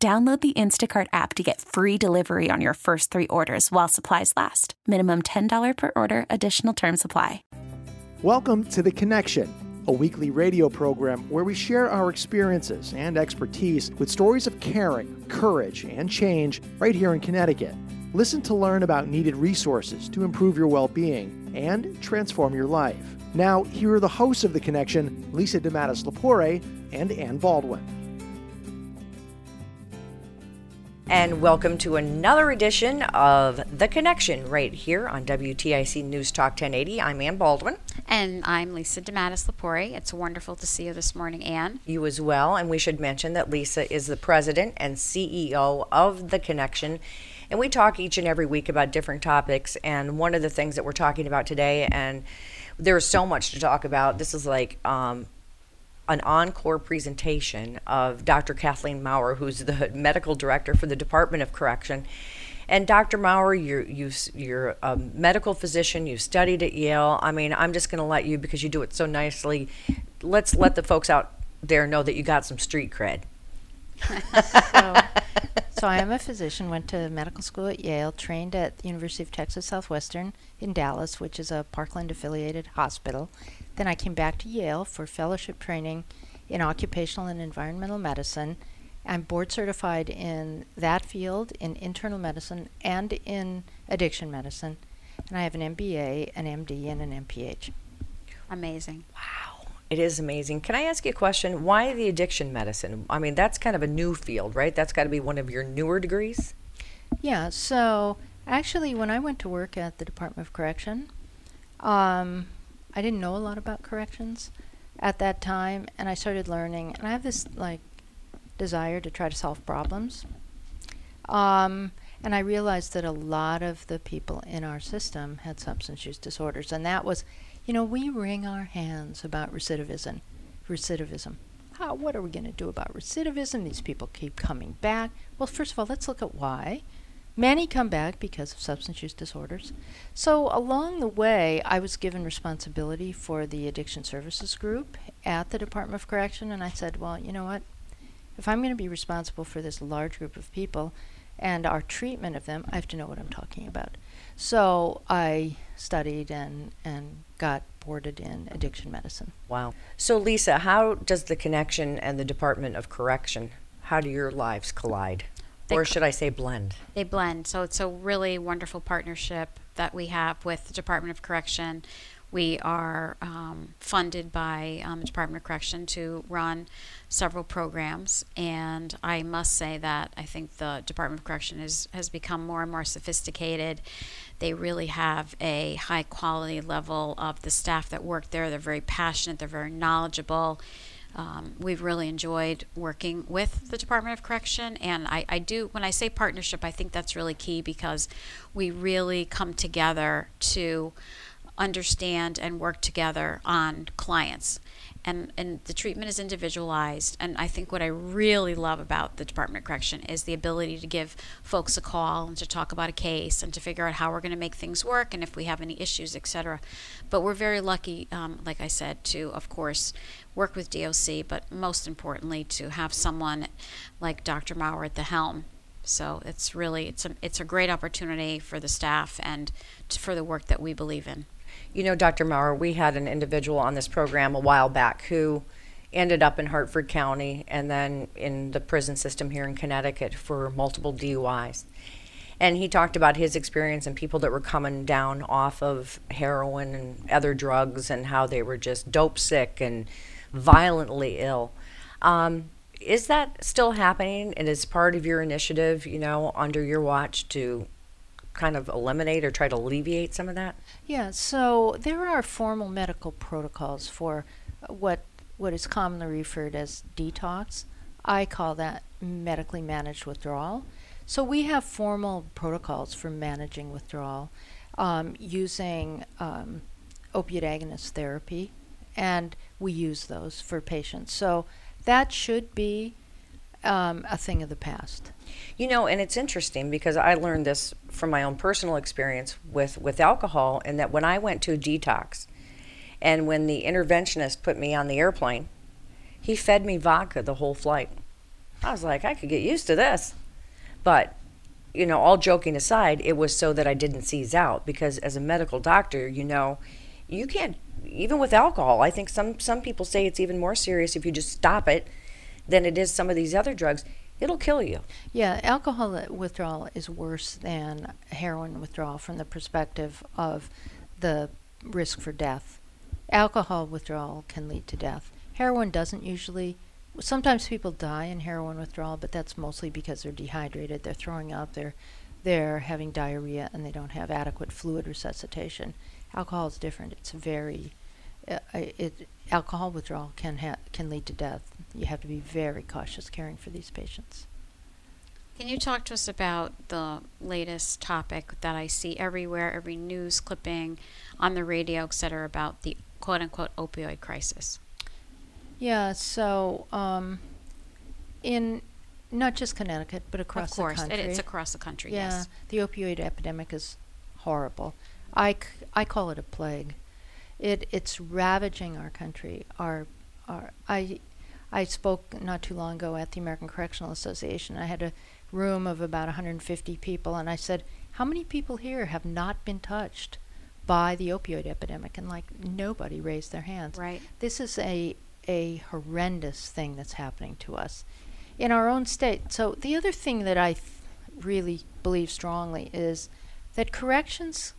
Download the Instacart app to get free delivery on your first three orders while supplies last. Minimum $10 per order, additional term supply. Welcome to The Connection, a weekly radio program where we share our experiences and expertise with stories of caring, courage, and change right here in Connecticut. Listen to learn about needed resources to improve your well being and transform your life. Now, here are the hosts of The Connection, Lisa DeMatteis Lepore and Ann Baldwin. And welcome to another edition of The Connection right here on WTIC News Talk 1080. I'm Ann Baldwin. And I'm Lisa DeMatteis Lepore. It's wonderful to see you this morning, Ann. You as well. And we should mention that Lisa is the president and CEO of The Connection. And we talk each and every week about different topics. And one of the things that we're talking about today, and there's so much to talk about, this is like um, an encore presentation of Dr. Kathleen Maurer, who's the medical director for the Department of Correction. And Dr. Maurer, you're, you, you're a medical physician, you studied at Yale. I mean, I'm just going to let you, because you do it so nicely, let's let the folks out there know that you got some street cred. so, so I am a physician, went to medical school at Yale, trained at the University of Texas Southwestern in Dallas, which is a Parkland affiliated hospital. Then I came back to Yale for fellowship training in occupational and environmental medicine. I'm board certified in that field, in internal medicine, and in addiction medicine. And I have an MBA, an MD, and an MPH. Amazing. Wow. It is amazing. Can I ask you a question? Why the addiction medicine? I mean, that's kind of a new field, right? That's got to be one of your newer degrees? Yeah, so actually, when I went to work at the Department of Correction, um, I didn't know a lot about corrections at that time, and I started learning. And I have this like desire to try to solve problems. Um, and I realized that a lot of the people in our system had substance use disorders, and that was, you know, we wring our hands about recidivism. Recidivism. How? What are we going to do about recidivism? These people keep coming back. Well, first of all, let's look at why. Many come back because of substance use disorders. So, along the way, I was given responsibility for the addiction services group at the Department of Correction, and I said, well, you know what? If I'm going to be responsible for this large group of people and our treatment of them, I have to know what I'm talking about. So, I studied and, and got boarded in addiction medicine. Wow. So, Lisa, how does the connection and the Department of Correction, how do your lives collide? They or should I say blend? They blend. So it's a really wonderful partnership that we have with the Department of Correction. We are um, funded by um, the Department of Correction to run several programs, and I must say that I think the Department of Correction is, has become more and more sophisticated. They really have a high quality level of the staff that work there. They're very passionate, they're very knowledgeable um, we've really enjoyed working with the Department of Correction. And I, I do, when I say partnership, I think that's really key because we really come together to understand and work together on clients. And and the treatment is individualized. And i think what i really love about the department of correction is the ability to give folks a call and to talk about a case and to figure out how we're going to make things work and if we have any issues etc but we're very lucky um, like i said to of course work with doc but most importantly to have someone like dr maurer at the helm. So it's really it's a it's a great opportunity for the staff and to, for the work that we believe in you know, Dr. Maurer, we had an individual on this program a while back who ended up in Hartford County and then in the prison system here in Connecticut for multiple DUIs. And he talked about his experience and people that were coming down off of heroin and other drugs and how they were just dope sick and violently ill. Um, is that still happening and is part of your initiative, you know, under your watch to kind of eliminate or try to alleviate some of that? Yeah, so there are formal medical protocols for what what is commonly referred as detox I call that medically managed withdrawal. So we have formal protocols for managing withdrawal um, using um, opiate agonist therapy, and we use those for patients. So that should be um, a thing of the past. You know, and it's interesting because I learned this from my own personal experience with, with alcohol, and that when I went to detox, and when the interventionist put me on the airplane, he fed me vodka the whole flight. I was like, I could get used to this. But, you know, all joking aside, it was so that I didn't seize out because as a medical doctor, you know, you can't even with alcohol. I think some some people say it's even more serious if you just stop it than it is some of these other drugs. It'll kill you. Yeah, alcohol withdrawal is worse than heroin withdrawal from the perspective of the risk for death. Alcohol withdrawal can lead to death. Heroin doesn't usually sometimes people die in heroin withdrawal, but that's mostly because they're dehydrated, they're throwing up, they're they're having diarrhea, and they don't have adequate fluid resuscitation. Alcohol is different. It's very uh, it, alcohol withdrawal can ha- can lead to death. You have to be very cautious caring for these patients. Can you talk to us about the latest topic that I see everywhere, every news clipping, on the radio, et cetera, about the quote unquote opioid crisis? Yeah, so um, in not just Connecticut, but across of course, the country. it's across the country. Yeah, yes. the opioid epidemic is horrible. I, c- I call it a plague. It it's ravaging our country. Our our I I spoke not too long ago at the American Correctional Association. I had a room of about 150 people, and I said, "How many people here have not been touched by the opioid epidemic?" And like nobody raised their hands. Right. This is a a horrendous thing that's happening to us in our own state. So the other thing that I th- really believe strongly is that corrections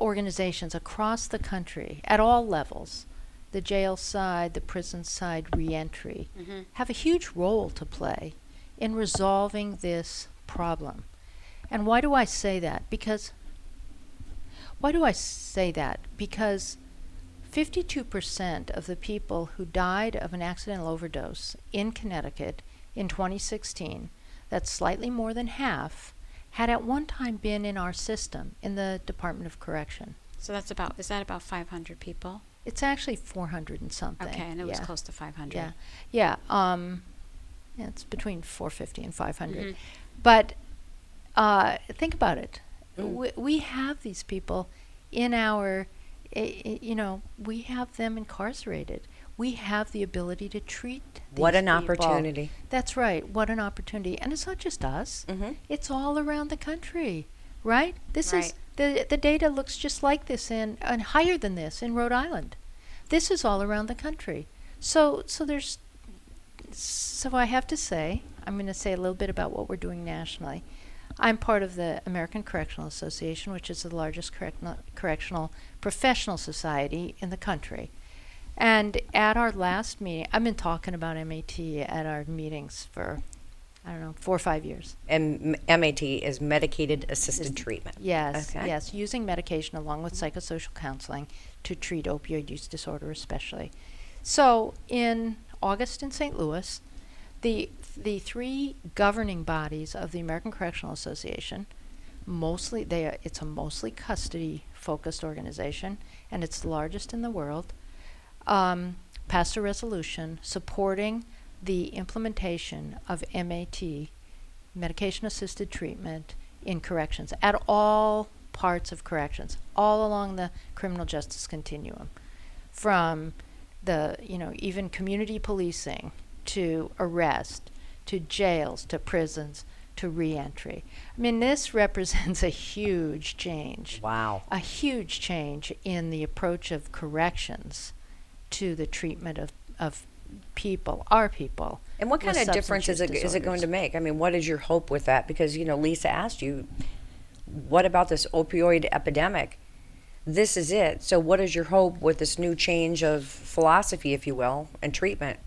organizations across the country at all levels, the jail side, the prison side, reentry, mm-hmm. have a huge role to play in resolving this problem. And why do I say that? Because why do I say that? Because 52% of the people who died of an accidental overdose in Connecticut in 2016, that's slightly more than half, had at one time been in our system in the Department of Correction. So that's about, is that about 500 people? It's actually 400 and something. Okay, and it was close to 500. Yeah, yeah. Um, yeah, it's between 450 and 500. Mhm. But uh, think about it. Mm. We, we have these people in our, i- i- you know, we have them incarcerated. We have the ability to treat. What an people. opportunity. That's right. What an opportunity. And it's not just us. Mhm. It's all around the country, right? This is the the data looks just like this in and higher than this in Rhode Island. This is all around the country. So so there's so I have to say, I'm going to say a little bit about what we're doing nationally. I'm part of the American Correctional Association, which is the largest correctional, correctional professional society in the country. And at our last meeting, I've been talking about MAT at our meetings for, I don't know, four or five years. And M- MAT is medicated assisted treatment. Yes, Okay. yes, using medication along with psychosocial counseling to treat opioid use disorder, especially. So in August in St. Louis, the the three governing bodies of the American Correctional Association, mostly they are, it's a mostly custody focused organization, and it's the largest in the world. Um, passed a resolution supporting the implementation of MAT, medication assisted treatment, in corrections at all parts of corrections, all along the criminal justice continuum, from the you know even community policing to arrest to jails to prisons to reentry. I mean this represents a huge change Wow. a huge change in the approach of corrections to the treatment of, of people, our people. And what kind of difference is it is it going to make? I mean, what is your hope with that? Because you know, Lisa asked you, what about this opioid epidemic? This is it. So, what is your hope with this new change of philosophy, if you will, and treatment?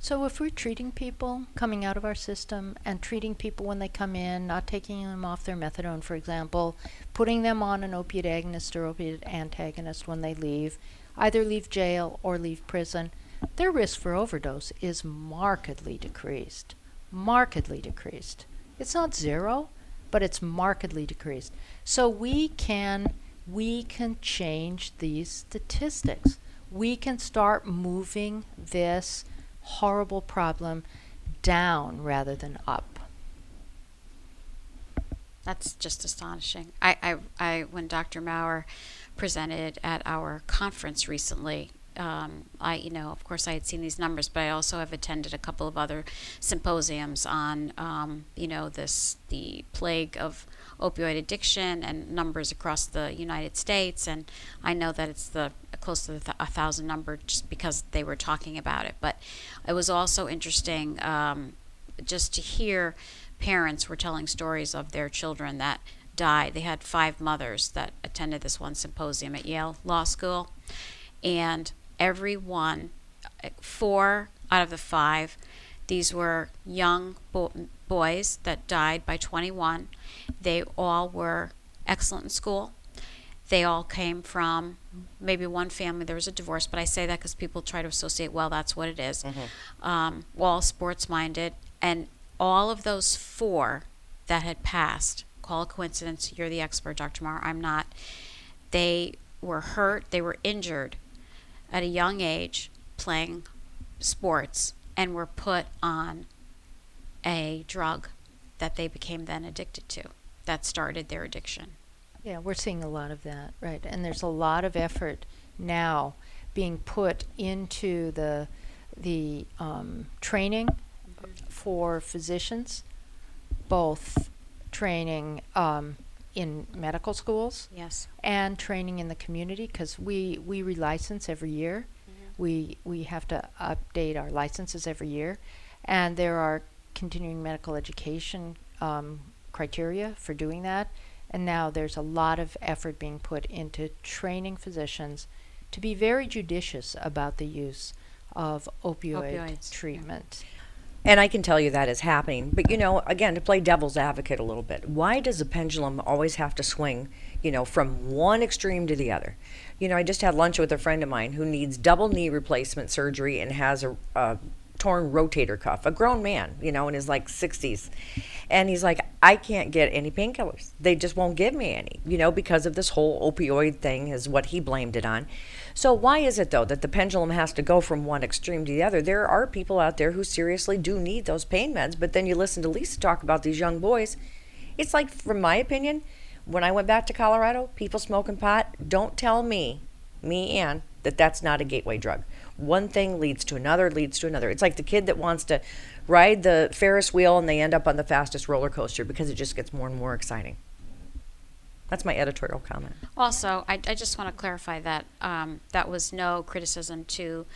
So if we're treating people coming out of our system and treating people when they come in, not taking them off their methadone, for example, putting them on an opiate agonist or opiate antagonist when they leave, either leave jail or leave prison, their risk for overdose is markedly decreased. markedly decreased. It's not zero, but it's markedly decreased. So we can we can change these statistics. We can start moving this horrible problem down rather than up. That's just astonishing. I, I, I when Dr. Maurer presented at our conference recently, um, I, you know, of course, I had seen these numbers, but I also have attended a couple of other symposiums on, um, you know, this the plague of opioid addiction and numbers across the United States. And I know that it's the close to the th- a thousand number just because they were talking about it. But it was also interesting um, just to hear parents were telling stories of their children that died. They had five mothers that attended this one symposium at Yale Law School, and every one, four out of the five, these were young bo- boys that died by 21. They all were excellent in school. They all came from maybe one family. There was a divorce, but I say that because people try to associate, well, that's what it is. Um, all sports minded. And all of those four that had passed, call a coincidence, you're the expert, Dr. Maurer, I'm not, they were hurt, they were injured at a young age playing sports and were put on a drug that they became then addicted to that started their addiction. Yeah, we're seeing a lot of that, right? And there's a lot of effort now being put into the the um, training for physicians, both training um, in medical schools Yes. and training in the community because we we relicense every year. We we have to update our licenses every year, and there are continuing medical education um, criteria for doing that. And now there's a lot of effort being put into training physicians to be very judicious about the use of opioid Opioids, yeah. And I can tell you that is happening. But, you know, again, to play devil's advocate a little bit, why does the pendulum always have to swing, you know, from one extreme to the other? You know, I just had lunch with a friend of mine who needs double knee replacement surgery and has a, a torn rotator cuff, a grown man, you know, in his like 60s. And he's like, I can't get any painkillers. They just won't give me any, you know, because of this whole opioid thing, is what he blamed it on. So, why is it though that the pendulum has to go from one extreme to the other? There are people out there who seriously do need those pain meds, but then you listen to Lisa talk about these young boys. It's like, from my opinion, when I went back to Colorado, people smoking pot, don't tell me, me and, that that's not a gateway drug. One thing leads to another, leads to another. It's like the kid that wants to ride the Ferris wheel and they end up on the fastest roller coaster because it just gets more and more exciting. That's my editorial comment. Also, I, I just want to clarify that um, that was no criticism to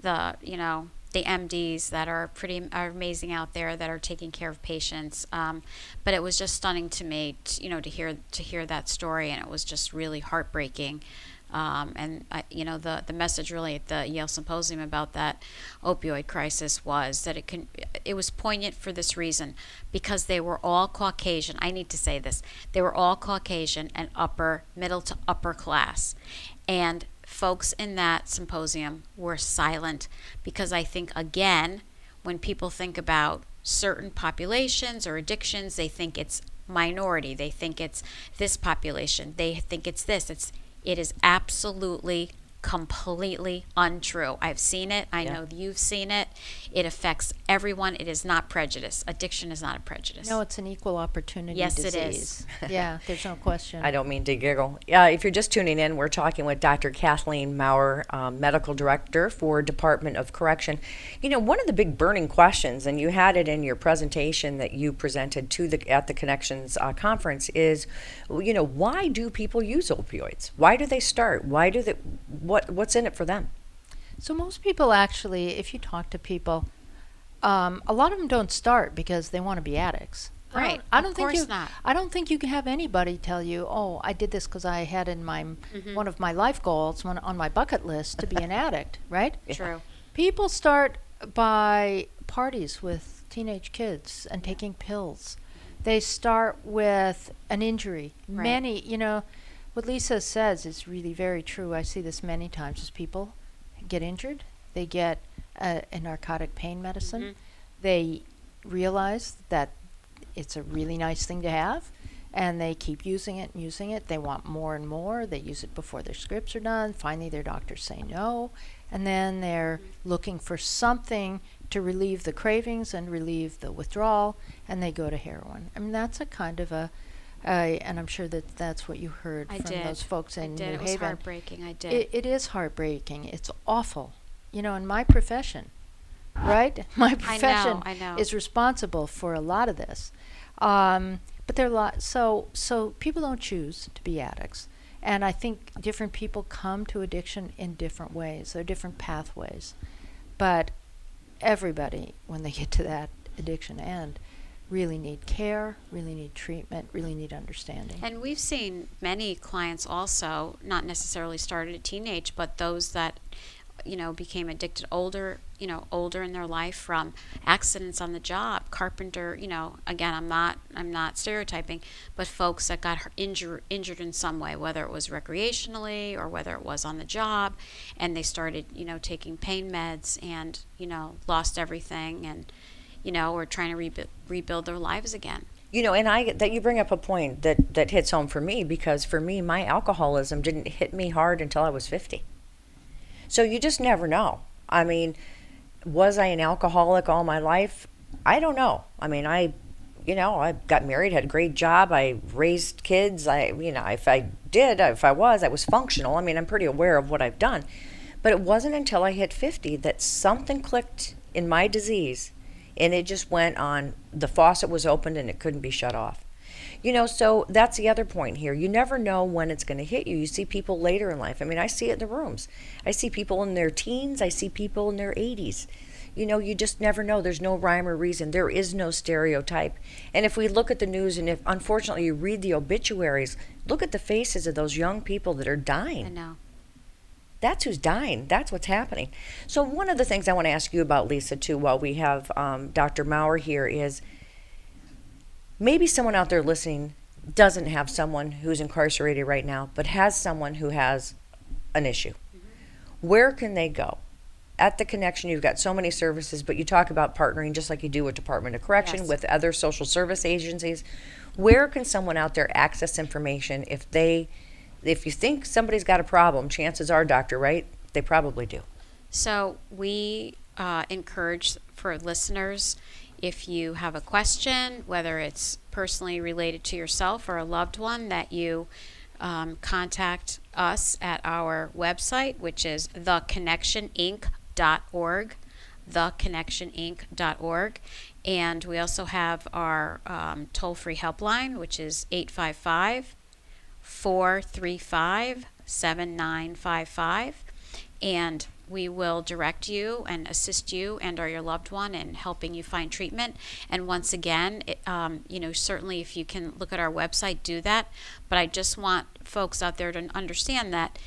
the, you know, the MDs that are pretty are amazing out there that are taking care of patients. Um, but it was just stunning to me, t- you know, to hear to hear that story, and it was just really heartbreaking. Um, and I, you know, the the message really at the Yale symposium about that opioid crisis was that it can it was poignant for this reason because they were all Caucasian. I need to say this: they were all Caucasian and upper middle to upper class, and folks in that symposium were silent because I think again when people think about certain populations or addictions they think it's minority they think it's this population they think it's this it's it is absolutely completely untrue. I've seen it. I Yeah. know you've seen it. It affects everyone. It is not prejudice. Addiction is not a prejudice. No, it's an equal opportunity Yes, disease. it is. yeah, there's no question. I don't mean to giggle. Yeah, if you're just tuning in, we're talking with Dr. Kathleen Maurer, um, Medical Director for Department of Correction. You know, one of the big burning questions, and you had it in your presentation that you presented to the at the Connections uh, conference, is, you know, why do people use opioids? Why do they start? Why do they? What what's in it for them? So most people actually, if you talk to people, um, a lot of them don't start because they want to be addicts. Right. I don't- I of don't, think course you. not. I don't think you can have anybody tell you, "Oh, I did this because I had in my Mm-hmm. one of my life goals, one on my bucket list, to be an addict." Right? True. People start by parties with teenage kids and taking pills. They start with an injury. Right. Many, you know, what Lisa says is really very true. I see this many times as people get injured, they get a, a narcotic pain medicine, Mhm. they realize that it's a really nice thing to have and they keep using it and using it. They want more and more. They use it before their scripts are done. Finally, their doctors say no. And then they're looking for something to relieve the cravings and relieve the withdrawal, and they go to heroin. I mean, that's a kind of a, and I'm sure that that's what you heard I from did. those folks in I did. New it was Haven. heartbreaking. I did. It, it is heartbreaking. It's awful. You know, in my profession, right? My profession I know. is responsible for a lot of this. Um, but there are a lot. So so people don't choose to be addicts, and I think different people come to addiction in different ways. There are different pathways, but everybody, when they get to that addiction end, really need care, really need treatment, really need understanding. And we've seen many clients also, not necessarily started at teenage, but those that, you know, became addicted older, you know, older in their life from accidents on the job, carpenter, you know, again, I'm not, I'm not stereotyping, but folks that got injured, injured in some way, whether it was recreationally or whether it was on the job, and they started, you know, taking pain meds and, you know, lost everything and, you know, or trying to rebu- rebuild their lives again. You know, and I that you bring up a point that that hits home for me because for me, my alcoholism didn't hit me hard until I was fifty. So you just never know. I mean, was I an alcoholic all my life? I don't know. I mean, I, you know, I got married, had a great job, I raised kids. I, you know, if I did, if I was, I was functional. I mean, I'm pretty aware of what I've done. But it wasn't until I hit 50 that something clicked in my disease and it just went on. The faucet was opened and it couldn't be shut off. You know, so that's the other point here. You never know when it's going to hit you. You see people later in life. I mean, I see it in the rooms. I see people in their teens, I see people in their 80s. You know, you just never know. There's no rhyme or reason. There is no stereotype. And if we look at the news and if unfortunately you read the obituaries, look at the faces of those young people that are dying. I know. That's who's dying. That's what's happening. So one of the things I want to ask you about, Lisa, too, while we have um, Dr. Maurer here, is maybe someone out there listening doesn't have someone who's incarcerated right now, but has someone who has an issue. Where can they go? At the connection, you've got so many services, but you talk about partnering just like you do with Department of Correction, Yes. with other social service agencies. Where can someone out there access information if they, if you think somebody's got a problem? Chances are, doctor, right? They probably do. So we uh, encourage for listeners if you have a question, whether it's personally related to yourself or a loved one, that you um, contact us at our website, which is theconnectioninc.org, theconnectioninc.org. And we also have our um, toll free helpline, which is 855 435 7955 and we will direct you and assist you and or your loved one in helping you find treatment. And once again it, um, you know certainly if you can look at our website do that. But i just want folks out there to understand that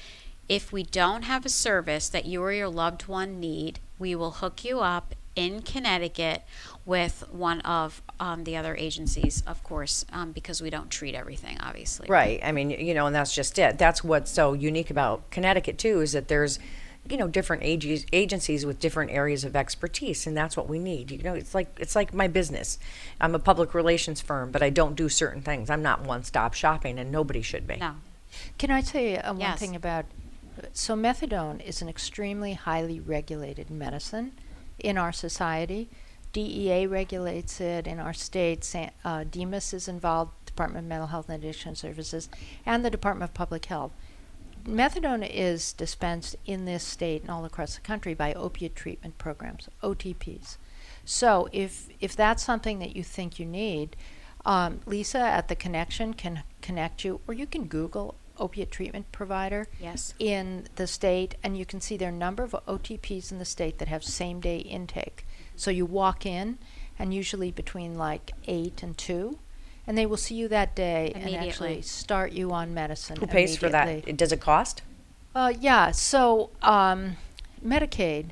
if we don't have a service that you or your loved one need we will hook you up in connecticut with one of um, the other agencies of course um, because we don't treat everything obviously Right. I mean, you know, and that's just it. That's what's so unique about Connecticut too is that there's, you know, different ag- agencies with different areas of expertise, and that's what we need. You know, it's like it's like my business. I'm a public relations firm, but I don't do certain things. I'm not one-stop shopping, and nobody should be. no Can I say uh, one Yes. thing about? So methadone is an extremely highly regulated medicine in our society. DEA regulates it in our state. Uh, DMHAS is involved, Department of Mental Health and Addiction Services, and the Department of Public Health. Methadone is dispensed in this state and all across the country by opiate treatment programs, OTPs. So if if that's something that you think you need, um, Lisa at the Connection can connect you, or you can Google opiate treatment provider yes in the state, and you can see there are a number of OTPs in the state that have same day intake. So you walk in, and usually between like eight and two, and they will see you that day and actually start you on medicine. Who pays for that? It- Does it cost? Uh, yeah, so um, Medicaid,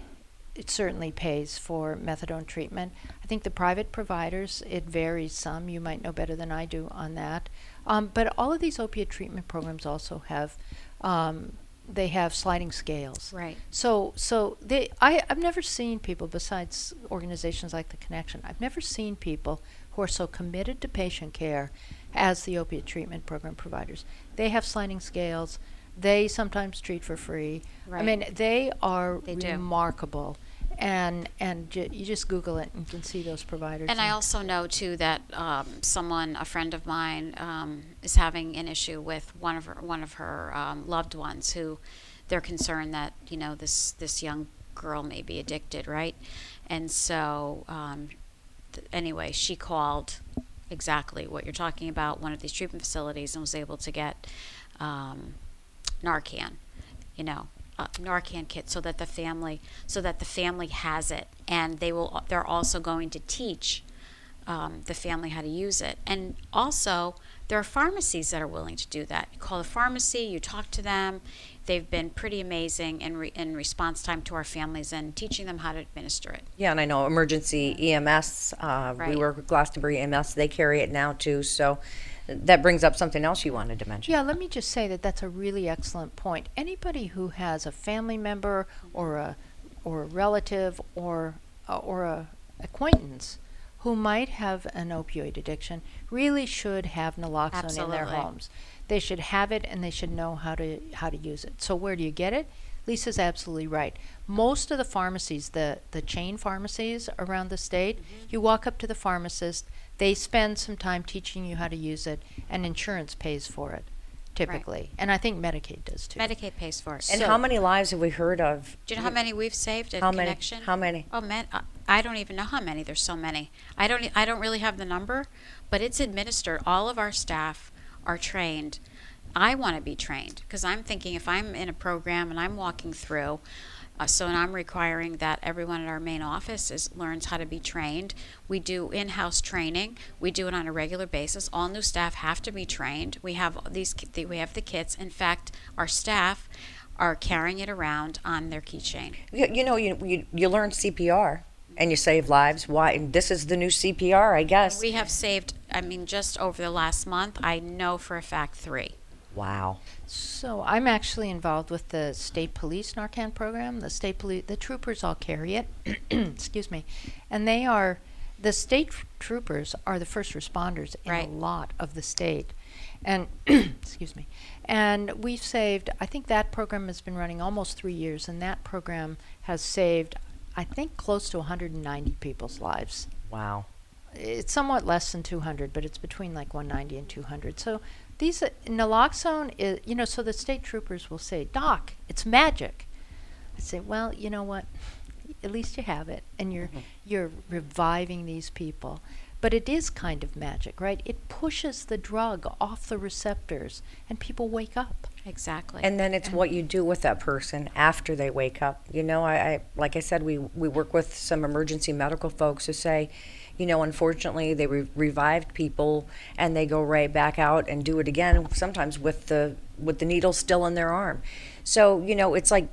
it certainly pays for methadone treatment. I think the private providers, it varies some. You might know better than I do on that. Um, but all of these opiate treatment programs also have um, they have sliding scales. Right. So so they I I've never seen people besides organizations like the Connection. I've never seen people who are so committed to patient care as the opiate treatment program providers. They have sliding scales. They sometimes treat for free. Right. I mean, they are They do. And and ju- you just Google it and you can see those providers. And I also know too that um, someone, a friend of mine, um, is having an issue with one of her one of her um, loved ones who they're concerned that you know this this young girl may be addicted, right? And so um, th- anyway, she called exactly what you're talking about, one of these treatment facilities, and was able to get um, Narcan, you know, uh, Narcan kit, so that the family, so that the family has it, and they will. They're also going to teach um, the family how to use it, and also there are pharmacies that are willing to do that. You call the pharmacy, you talk to them. They've been pretty amazing in, re- in response time to our families and teaching them how to administer it. Yeah, and I know emergency EMS, uh, we work with Glastonbury EMS, they carry it now too, so that brings up something else you wanted to mention. Yeah, let me just say that that's a really excellent point. Anybody who has a family member or a or a relative or uh, or a acquaintance who might have an opioid addiction really should have naloxone in their Absolutely. homes. They should have it and they should know how to how to use it. So where do you get it? Lisa's absolutely right. Most of the pharmacies, the the chain pharmacies around the state, mm-hmm. you walk up to the pharmacist, they spend some time teaching you how to use it, and insurance pays for it, typically. And I think Medicaid does too. Medicaid pays for it. And So- how many lives have we heard of? Do you know how many we've saved at How many? Connection? How many? Oh, man, I- uh, I don't even know how many. There's so many. I don't. e- I don't really have the number, but it's administered. All of our staff are trained. I want to be trained because I'm thinking if I'm in a program and I'm walking through, uh, so and I'm requiring that everyone at our main office is learns how to be trained. We do in-house training. We do it on a regular basis. All new staff have to be trained. We have these. We have the kits. In fact, our staff are carrying it around on their keychain. You, you know, you, you, you learn CPR and you save lives. Why? And this is the new CPR, I guess. We have saved, I mean, just over the last month, I know for a fact three. Wow. So I'm actually involved with the state police Narcan program. The state police, the troopers all carry it. Excuse me, and they are the state troopers are the first responders in Right. a lot of the state, and excuse me, and we've saved. I think that program has been running almost three years, and that program has saved, I think, close to 190 people's lives Wow. it's somewhat less than 200, but it's between like 190 and 200. So these uh, naloxone is, you know, so the state troopers will say, "Doc, it's magic." I say, "Well, you know what? At least you have it, and you're you're reviving these people." But it is kind of magic, right? It pushes the drug off the receptors, and people wake up. Exactly. And then it's what you do with that person after they wake up. You know, I, I like I said, we we work with some emergency medical folks who say, you know, unfortunately they re- revived people and they go right back out and do it again. Sometimes with the with the needle still in their arm. So you know, it's like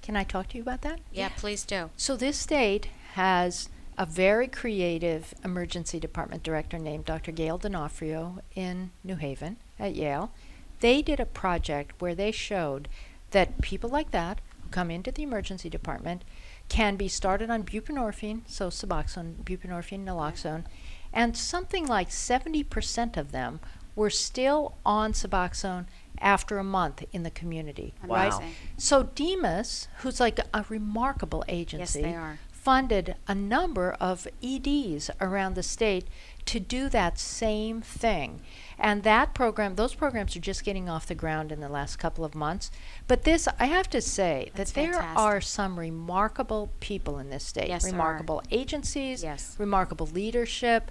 Can I talk to you about that? yeah, please do. So this state has a very creative emergency department director named Dr. Gail D'Onofrio in New Haven at Yale. They did a project where they showed that people like that who come into the emergency department can be started on buprenorphine, so Suboxone, buprenorphine, naloxone, and something like 70% of them were still on Suboxone after a month in the community, right? So DMHAS, who's like a remarkable agency, they are. funded a number of EDs around the state to do that same thing. And that program, those programs are just getting off the ground in the last couple of months. But this, I have to say, That's that there fantastic. are some remarkable people in this state, Yes, remarkable agencies, Yes. remarkable leadership,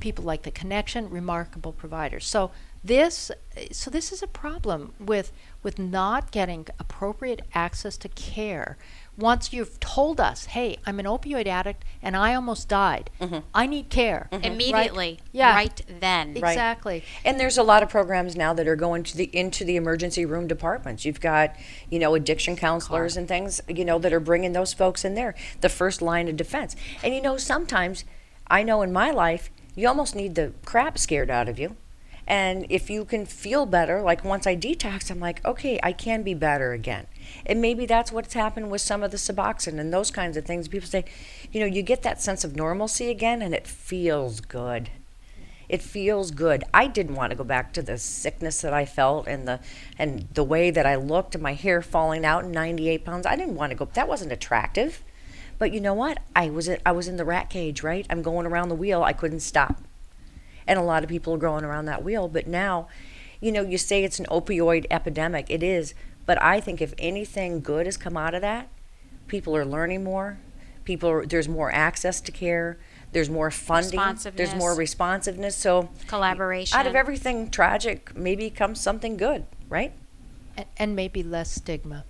people like the connection, remarkable providers. So this so this is a problem with with not getting appropriate access to care. Once you've told us, "Hey, I'm an opioid addict and I almost died. Mm-hmm. I need care." Mm-hmm. Right? Immediately. Yeah. Right then. Right. Exactly. And there's a lot of programs now that are going to the into the emergency room departments. You've got, you know, addiction counselors and things, you know, that are bringing those folks in there, the first line of defense. And you know, sometimes I know in my life, you almost need the crap scared out of you. And if you can feel better, like once I detox, I'm like, okay, I can be better again. And maybe that's what's happened with some of the Suboxone and those kinds of things. People say, you know, you get that sense of normalcy again and it feels good. It feels good. I didn't want to go back to the sickness that I felt and the and the way that I looked and my hair falling out and 98 pounds. I didn't want to go. That wasn't attractive. But you know what? I was I was in the rat cage, right? I'm going around the wheel. I couldn't stop. And a lot of people are going around that wheel. But now, you know, you say it's an opioid epidemic. It is. But I think if anything good has come out of that, people are learning more. People are, there's more access to care. There's more funding. There's more responsiveness. So collaboration. Out of everything tragic, maybe comes something good, right? And, and maybe less stigma.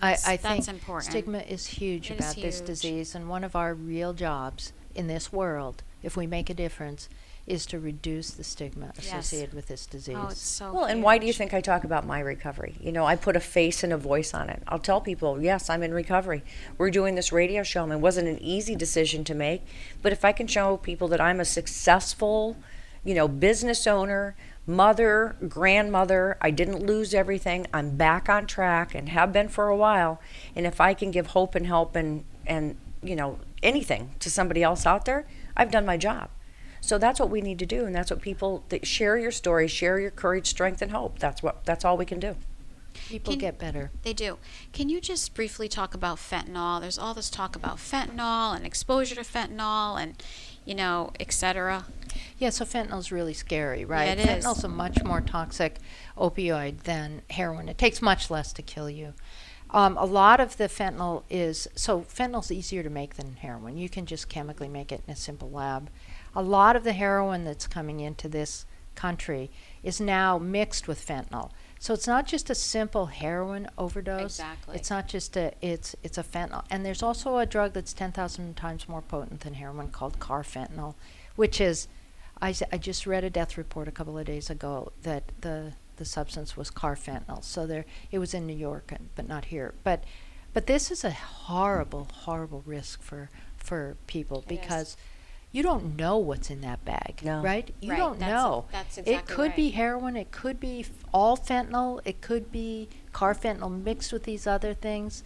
I, I That's think important. stigma is huge It is about this huge. disease, and one of our real jobs in this world, if we make a difference, is to reduce the stigma Yes. associated with this oh, disease. Oh, it's so Well, and why do you think I talk about my recovery? You know, I put a face and a voice on it. I'll tell people, yes, I'm in recovery. We're doing this radio show, and it wasn't an easy decision to make. But if I can show people that I'm a successful, you know, business owner, mother, grandmother, I didn't lose everything, I'm back on track and have been for a while. And if I can give hope and help and, and you know, anything to somebody else out there, I've done my job. So that's what we need to do, and that's what people that share your story, share your courage, strength, and hope. That's what that's all we can do. People Can- get better. They do. Can you just briefly talk about fentanyl? There's all this talk about fentanyl and exposure to fentanyl and, you know, et cetera. Yeah, so fentanyl's really scary, right? it is. Fentanyl's a much more toxic opioid than heroin. It takes much less to kill you. Um, a lot of the fentanyl is so fentanyl's easier to make than heroin. You can just chemically make it in a simple lab. A lot of the heroin that's coming into this country is now mixed with fentanyl. So it's not just a simple heroin overdose. Exactly. It's not just a it's it's a fentanyl. And there's also a drug that's 10,000 times more potent than heroin called carfentanil, which is I, I just read a death report a couple of days ago that the the substance was carfentanil. So there it was in New York, but not here. But but this is a horrible, horrible risk for for people It is. Because you don't know what's in that bag, No. right? You Right, don't that's- know. that's it exactly could be heroin. It could be f- all fentanyl. It could be carfentanil mixed with these other things.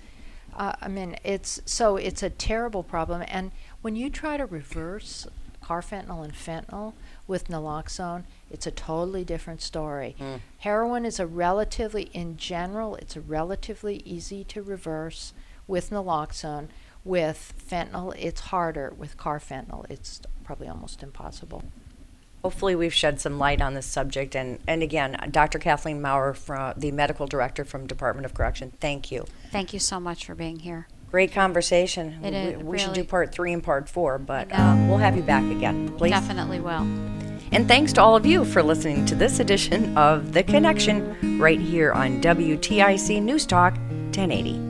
Uh, I mean, it's so it's a terrible problem. And when you try to reverse carfentanil and fentanyl with naloxone, it's a totally different story. Heroin is a relatively, in general, it's a relatively easy to reverse with naloxone. With fentanyl, it's harder. With carfentanil, it's probably almost impossible. Hopefully, we've shed some light on this subject. And, and again, Dr. Kathleen Maurer, from the medical director from Department of Correction, thank you. Thank you so much for being here. Great conversation. It we, is, we should do part three and part four, but I uh, we'll have you back again, please. Definitely will. And thanks to all of you for listening to this edition of The Connection right here on WTIC News Talk 1080.